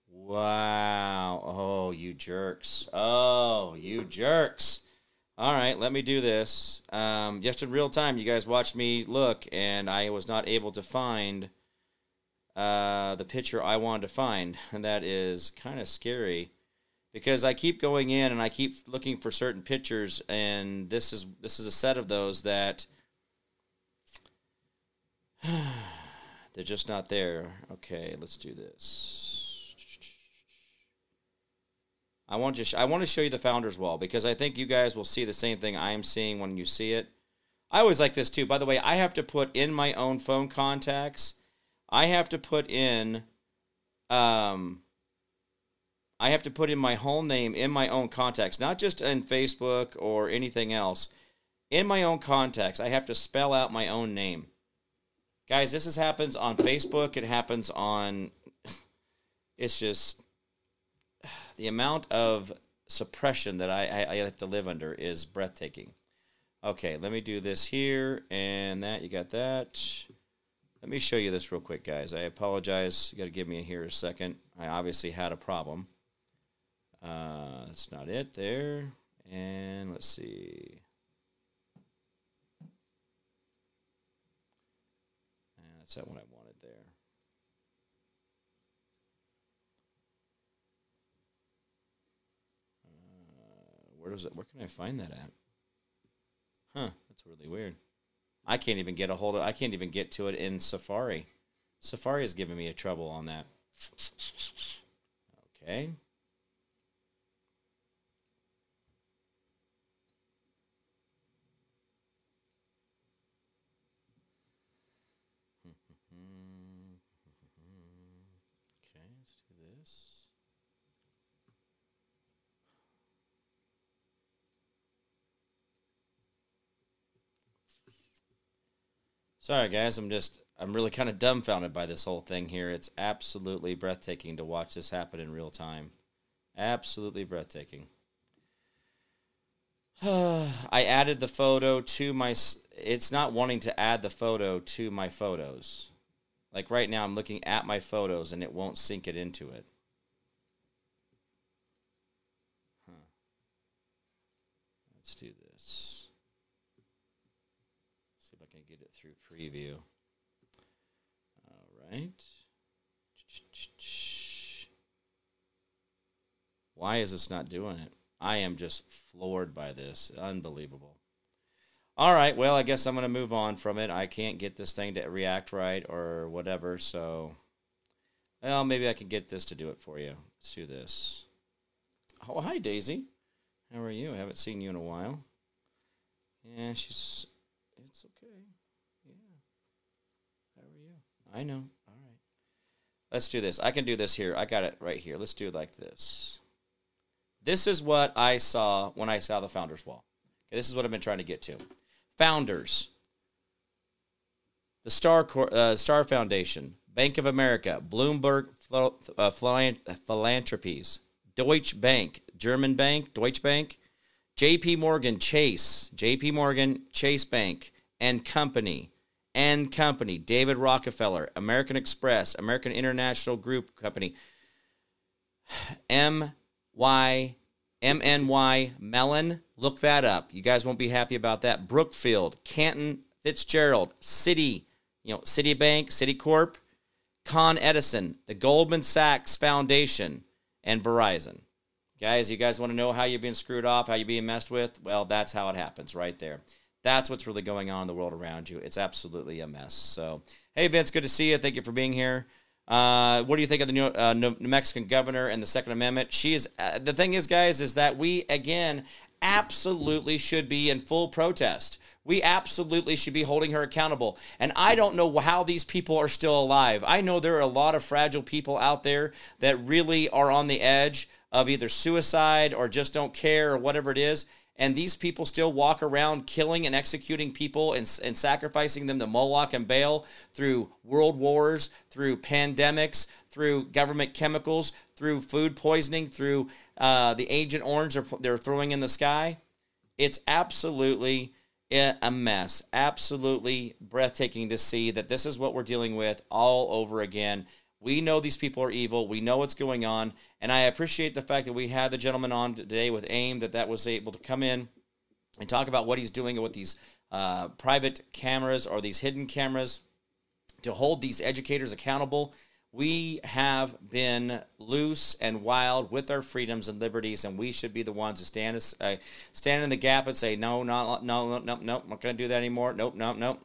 Wow. Oh, you jerks. Oh, you jerks. All right, let me do this. Um, just in real time, you guys watched me look, and I was not able to find uh, the picture I wanted to find, and that is kind of scary because I keep going in and I keep looking for certain pictures, and this is this is a set of those that they're just not there. Okay, let's do this. I want to sh- I want to show you the founders wall because I think you guys will see the same thing I am seeing when you see it. I always like this too. By the way, I have to put in my own phone contacts. I have to put in um I have to put in my whole name in my own contacts, not just in Facebook or anything else. In my own contacts, I have to spell out my own name. Guys, this is, happens on Facebook. It happens on. It's just the amount of suppression that I, I, I have to live under is breathtaking. Okay, let me do this here and that. You got that. Let me show you this real quick, guys. I apologize. You got to give me here a second. I obviously had a problem. Uh, that's not it there. And let's see. That's that one I wanted there. where does it? Where can I find that at? Huh? That's really weird. I can't even get a hold of. I can't even get to it in Safari. Safari is giving me a trouble on that. Okay. Sorry, guys. I'm just, I'm really kind of dumbfounded by this whole thing here. It's absolutely breathtaking to watch this happen in real time. Absolutely breathtaking. I added the photo to my. It's not wanting to add the photo to my photos. Like right now, I'm looking at my photos and it won't sync it into it. Huh. Let's do this. through preview. All right. Why is this not doing it? I am just floored by this. Unbelievable. All right, well, I guess I'm going to move on from it. I can't get this thing to react right or whatever, so well, maybe I can get this to do it for you. Let's do this. Oh, hi, Daisy. How are you? I haven't seen you in a while. Yeah, she's. It's okay. I know. All right. Let's do this. I can do this here. I got it right here. Let's do it like this. This is what I saw when I saw the Founders Wall. Okay, this is what I've been trying to get to. Founders, the Starr, uh, Starr Foundation, Bank of America, Bloomberg uh, Philanthropies, Deutsche Bank, German Bank, Deutsche Bank, J.P. Morgan Chase, J.P. Morgan Chase Bank, and Company, and Company, David Rockefeller, American Express, American International Group Company, M Y M N Y Mellon. Look that up. You guys won't be happy about that. Brookfield, Cantor Fitzgerald, City, you know, Citibank, Citicorp, Con Edison, the Goldman Sachs Foundation, and Verizon. Guys, you guys want to know how you're being screwed off, how you're being messed with? Well, that's how it happens right there. That's what's really going on in the world around you. It's absolutely a mess. So, hey, Vince, good to see you. Thank you for being here. Uh, what do you think of the New, uh, New, Mexican governor and the Second Amendment? She is uh, the thing is, guys, is that we again absolutely should be in full protest. We absolutely should be holding her accountable. And I don't know how these people are still alive. I know there are a lot of fragile people out there that really are on the edge of either suicide or just don't care or whatever it is. And these people still walk around killing and executing people and, and sacrificing them to Moloch and Baal through world wars, through pandemics, through government chemicals, through food poisoning, through uh, the Agent Orange they're, they're throwing in the sky. It's absolutely a mess. Absolutely breathtaking to see that this is what we're dealing with all over again. We know these people are evil. We know what's going on, and I appreciate the fact that we had the gentleman on today with AIM that that was able to come in and talk about what he's doing with these uh, private cameras or these hidden cameras to hold these educators accountable we have been loose and wild with our freedoms and liberties, and we should be the ones to stand uh, stand in the gap and say, no, no, no, no, no, no, I'm not going to do that anymore. Nope, nope, nope.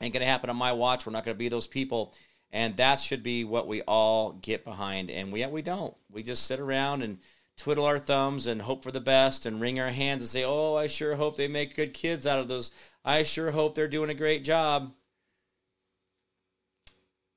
Ain't going to happen on my watch. We're not going to be those people. And that should be what we all get behind. And we, we don't. We just sit around and twiddle our thumbs and hope for the best and wring our hands and say, oh, I sure hope they make good kids out of those. I sure hope they're doing a great job.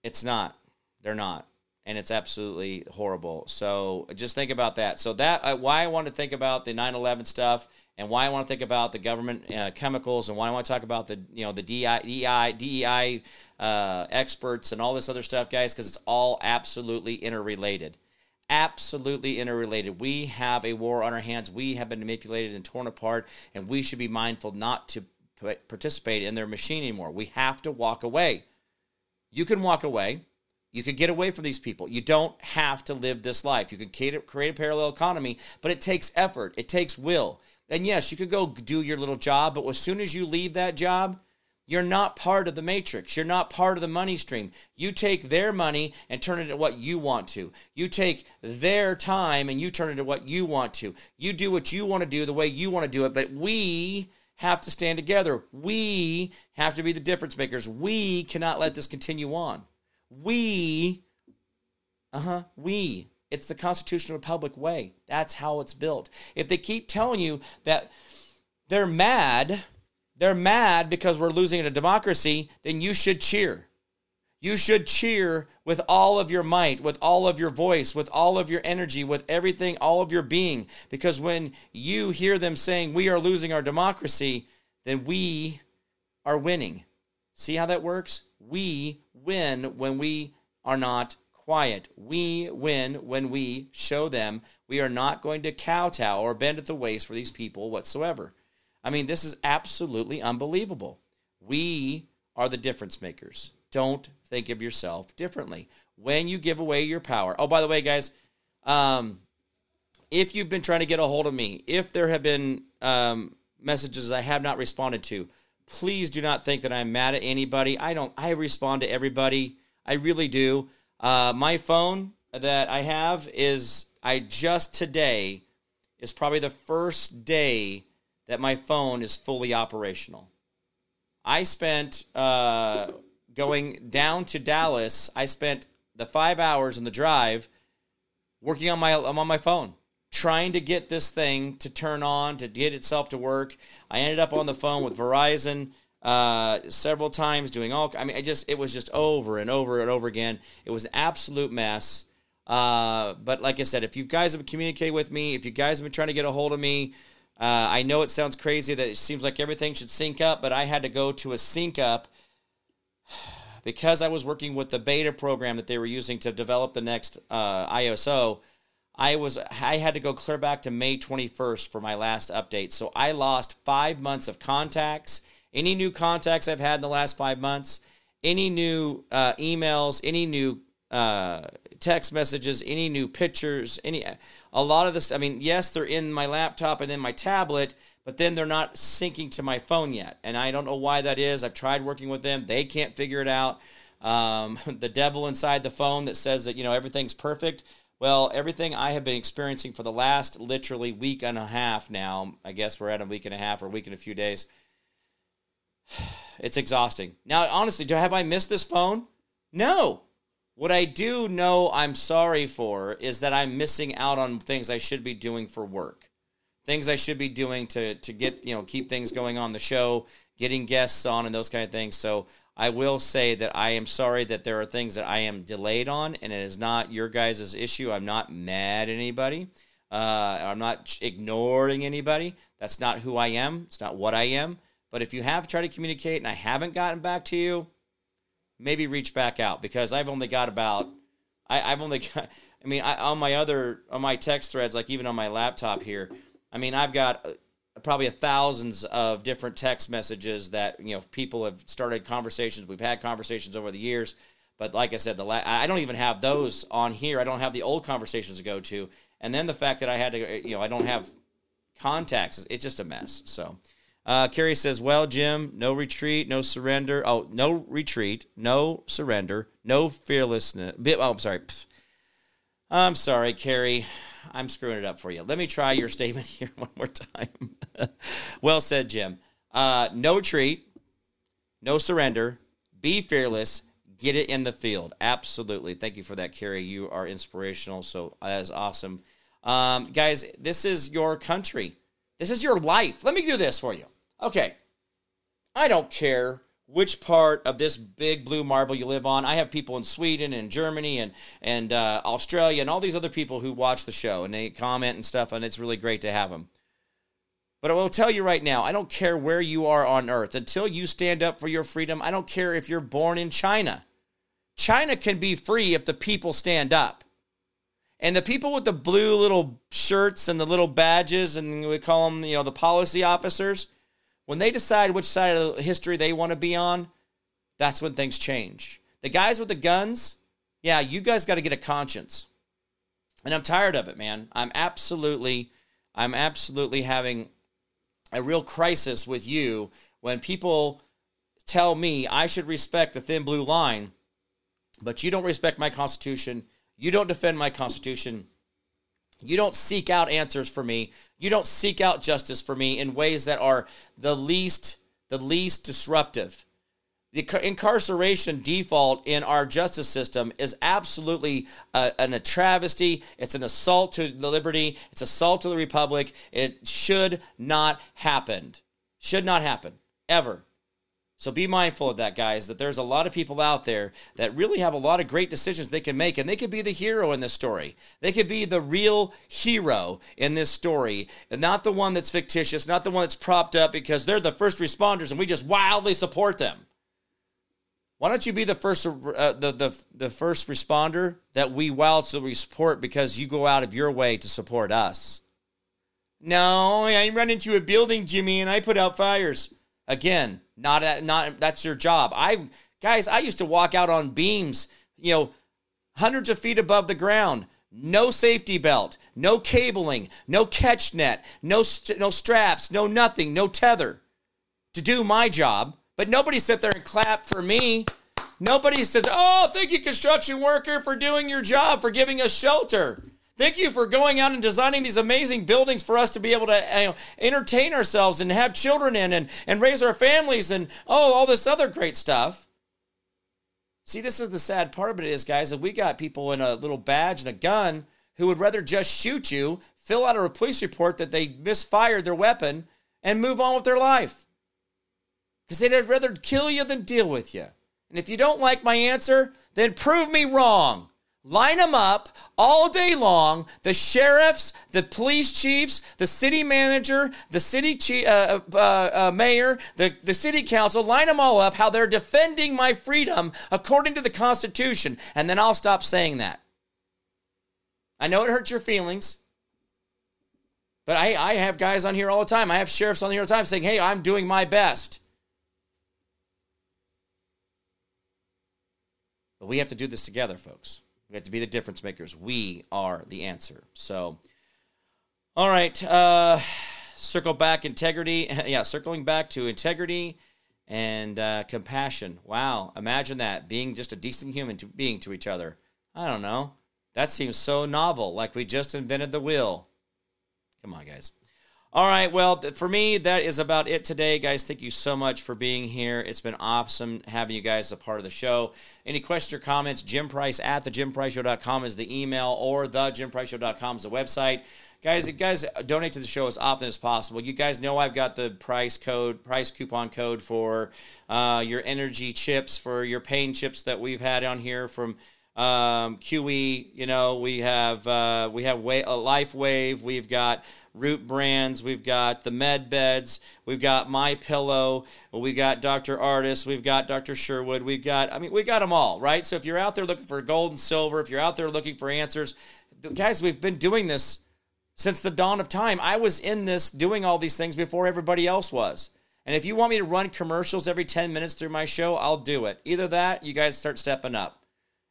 It's not they're not. And it's absolutely horrible. So just think about that. So that uh, why I want to think about the 9/11 stuff, and why I want to think about the government uh, chemicals, and why I want to talk about the you know the DEI, DEI uh, experts and all this other stuff, guys, because it's all absolutely interrelated absolutely interrelated. We have a war on our hands. We have been manipulated and torn apart, and we should be mindful not to participate in their machine anymore. We have to walk away. You can walk away. You could get away from these people. You don't have to live this life. You could create a parallel economy, but it takes effort, it takes will. And yes, you could go do your little job, but as soon as you leave that job, you're not part of the matrix. You're not part of the money stream. You take their money and turn it into what you want to. You take their time and you turn it into what you want to. You do what you want to do the way you want to do it, but we have to stand together. We have to be the difference makers. We cannot let this continue on. We, uh huh, we. It's the constitutional republic way. That's how it's built. If they keep telling you that they're mad, they're mad because we're losing a democracy, then you should cheer. You should cheer with all of your might, with all of your voice, with all of your energy, with everything, all of your being. Because when you hear them saying we are losing our democracy, then we are winning. See how that works? We win when we are not quiet. We win when we show them we are not going to kowtow or bend at the waist for these people whatsoever. I mean, this is absolutely unbelievable. We are the difference makers. Don't think of yourself differently. When you give away your power, oh, by the way, guys, um, if you've been trying to get a hold of me, if there have been um, messages I have not responded to, please do not think that I'm mad at anybody. I don't. I respond to everybody. I really do. Uh, my phone that I have is I just today is probably the first day that my phone is fully operational. I spent uh, going down to Dallas. I spent the five hours in the drive working on my I'm on my phone trying to get this thing to turn on, to get itself to work. I ended up on the phone with Verizon uh, several times doing all, I mean, I just, it was just over and over and over again. It was an absolute mess. Uh, but like I said, if you guys have communicated with me, if you guys have been trying to get a hold of me, uh, I know it sounds crazy that it seems like everything should sync up, but I had to go to a sync up because I was working with the beta program that they were using to develop the next uh, iOS. I was I had to go clear back to May 21st for my last update. So I lost 5 months of contacts. Any new contacts I've had in the last 5 months, any new uh, emails, any new uh, text messages, any new pictures, any a lot of this. I mean, yes, they're in my laptop and in my tablet, but then they're not syncing to my phone yet, and I don't know why that is. I've tried working with them; they can't figure it out. Um, the devil inside the phone that says that you know everything's perfect. Well, everything I have been experiencing for the last literally week and a half now, I guess we're at a week and a half or a week and a few days. It's exhausting. Now, honestly, do have I missed this phone? No. What I do know I'm sorry for is that I'm missing out on things I should be doing for work. Things I should be doing to to get, you know, keep things going on the show, getting guests on and those kind of things. So I will say that I am sorry that there are things that I am delayed on, and it is not your guys' issue. I'm not mad at anybody. Uh, I'm not ignoring anybody. That's not who I am. It's not what I am. But if you have tried to communicate and I haven't gotten back to you, maybe reach back out because I've only got about I, have only got I mean I, on my other on my text threads like even on my laptop here I mean I've got uh, probably a thousands of different text messages that you know people have started conversations we've had conversations over the years but like I said the la- I don't even have those on here I don't have the old conversations to go to and then the fact that I had to you know I don't have contacts it's just a mess so uh, Carrie says, "Well, Jim, no retreat, no surrender. Oh, no retreat, no surrender, no fearlessness. Oh, I'm sorry. I'm sorry, Carrie. I'm screwing it up for you. Let me try your statement here one more time. well said, Jim. Uh, no treat, no surrender. Be fearless. Get it in the field. Absolutely. Thank you for that, Carrie. You are inspirational. So that is awesome, um, guys. This is your country. This is your life. Let me do this for you. Okay. I don't care which part of this big blue marble you live on. I have people in Sweden and Germany and and uh, Australia and all these other people who watch the show and they comment and stuff, and it's really great to have them. But I will tell you right now, I don't care where you are on earth. Until you stand up for your freedom, I don't care if you're born in China. China can be free if the people stand up. And the people with the blue little shirts and the little badges, and we call them, you know, the policy officers, when they decide which side of history they want to be on, that's when things change. The guys with the guns, yeah, you guys got to get a conscience. And I'm tired of it, man. I'm absolutely, I'm absolutely having a real crisis with you when people tell me I should respect the thin blue line, but you don't respect my Constitution. You don't defend my Constitution. You don't seek out answers for me. You don't seek out justice for me in ways that are the least the least disruptive. The incarceration default in our justice system is absolutely a, an, a travesty. It's an assault to the liberty. It's assault to the republic. It should not happen. Should not happen ever. So be mindful of that, guys, that there's a lot of people out there that really have a lot of great decisions they can make, and they could be the hero in this story. They could be the real hero in this story, and not the one that's fictitious, not the one that's propped up because they're the first responders and we just wildly support them. Why don't you be the first, uh, the, the, the first responder that we wildly support because you go out of your way to support us? No, I run into a building, Jimmy, and I put out fires. Again, not at, not that's your job. I guys, I used to walk out on beams, you know, hundreds of feet above the ground. No safety belt, no cabling, no catch net, no st- no straps, no nothing, no tether to do my job. But nobody sit there and clap for me. Nobody says, "Oh, thank you, construction worker, for doing your job, for giving us shelter." Thank you for going out and designing these amazing buildings for us to be able to you know, entertain ourselves and have children in and, and raise our families and oh, all this other great stuff. See, this is the sad part of it is, guys, that we got people in a little badge and a gun who would rather just shoot you, fill out a police report that they misfired their weapon, and move on with their life. Because they'd rather kill you than deal with you. And if you don't like my answer, then prove me wrong. Line them up all day long. The sheriffs, the police chiefs, the city manager, the city chief, uh, uh, uh, mayor, the, the city council, line them all up how they're defending my freedom according to the Constitution. And then I'll stop saying that. I know it hurts your feelings. But I, I have guys on here all the time. I have sheriffs on here all the time saying, hey, I'm doing my best. But we have to do this together, folks. We have to be the difference makers. We are the answer. So, all right. Uh, circle back integrity. yeah, circling back to integrity and uh, compassion. Wow. Imagine that being just a decent human to, being to each other. I don't know. That seems so novel, like we just invented the wheel. Come on, guys. All right. Well, for me, that is about it today, guys. Thank you so much for being here. It's been awesome having you guys a part of the show. Any questions or comments, Jim Price at thejimpriceshow.com is the email or thejimpriceshow.com is the website. Guys, guys donate to the show as often as possible. You guys know I've got the price code, price coupon code for uh, your energy chips, for your pain chips that we've had on here from um, QE. You know, we have uh, we have way, life wave. We've got Root Brands. We've got the Med Beds. We've got My Pillow. We've got Dr. Ardis. We've got Dr. Sherwood. We've got. I mean, we got them all, right? So if you're out there looking for gold and silver, if you're out there looking for answers, guys, we've been doing this since the dawn of time. I was in this doing all these things before everybody else was. And if you want me to run commercials every 10 minutes through my show, I'll do it. Either that, you guys start stepping up.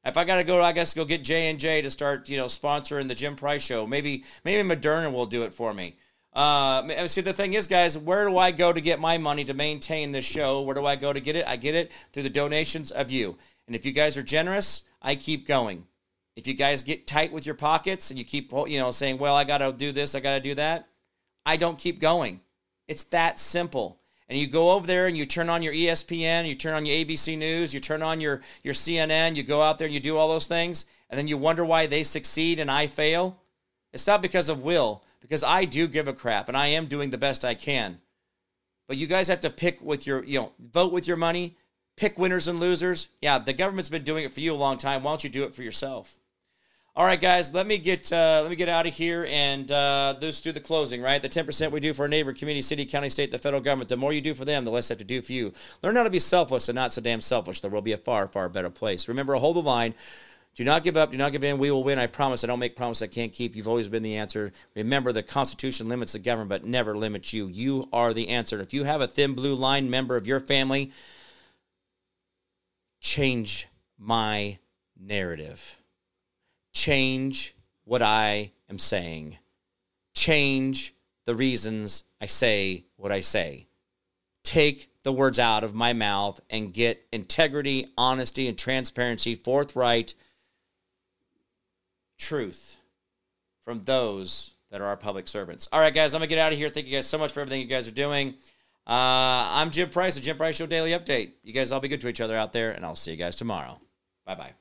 If I got to go, I guess go get J and J to start, you know, sponsoring the Jim Price show. Maybe maybe Moderna will do it for me. Uh, see, the thing is, guys, where do I go to get my money to maintain this show? Where do I go to get it? I get it through the donations of you. And if you guys are generous, I keep going. If you guys get tight with your pockets and you keep, you know, saying, well, I got to do this, I got to do that, I don't keep going. It's that simple and you go over there and you turn on your ESPN, you turn on your ABC News, you turn on your, your CNN, you go out there and you do all those things, and then you wonder why they succeed and I fail. It's not because of will, because I do give a crap and I am doing the best I can. But you guys have to pick with your, you know, vote with your money, pick winners and losers. Yeah, the government's been doing it for you a long time. Why don't you do it for yourself? All right, guys, let me get uh, let me get out of here and uh, let's do the closing. Right, the ten percent we do for our neighbor, community, city, county, state, the federal government. The more you do for them, the less they have to do for you. Learn how to be selfless and not so damn selfish. The world will be a far, far better place. Remember, hold the line. Do not give up. Do not give in. We will win. I promise. I don't make promises I can't keep. You've always been the answer. Remember, the Constitution limits the government, but never limits you. You are the answer. If you have a thin blue line member of your family, change my narrative. Change what I am saying. Change the reasons I say what I say. Take the words out of my mouth and get integrity, honesty, and transparency, forthright truth from those that are our public servants. All right, guys, I'm going to get out of here. Thank you guys so much for everything you guys are doing. Uh, I'm Jim Price, the Jim Price Show Daily Update. You guys all be good to each other out there, and I'll see you guys tomorrow. Bye bye.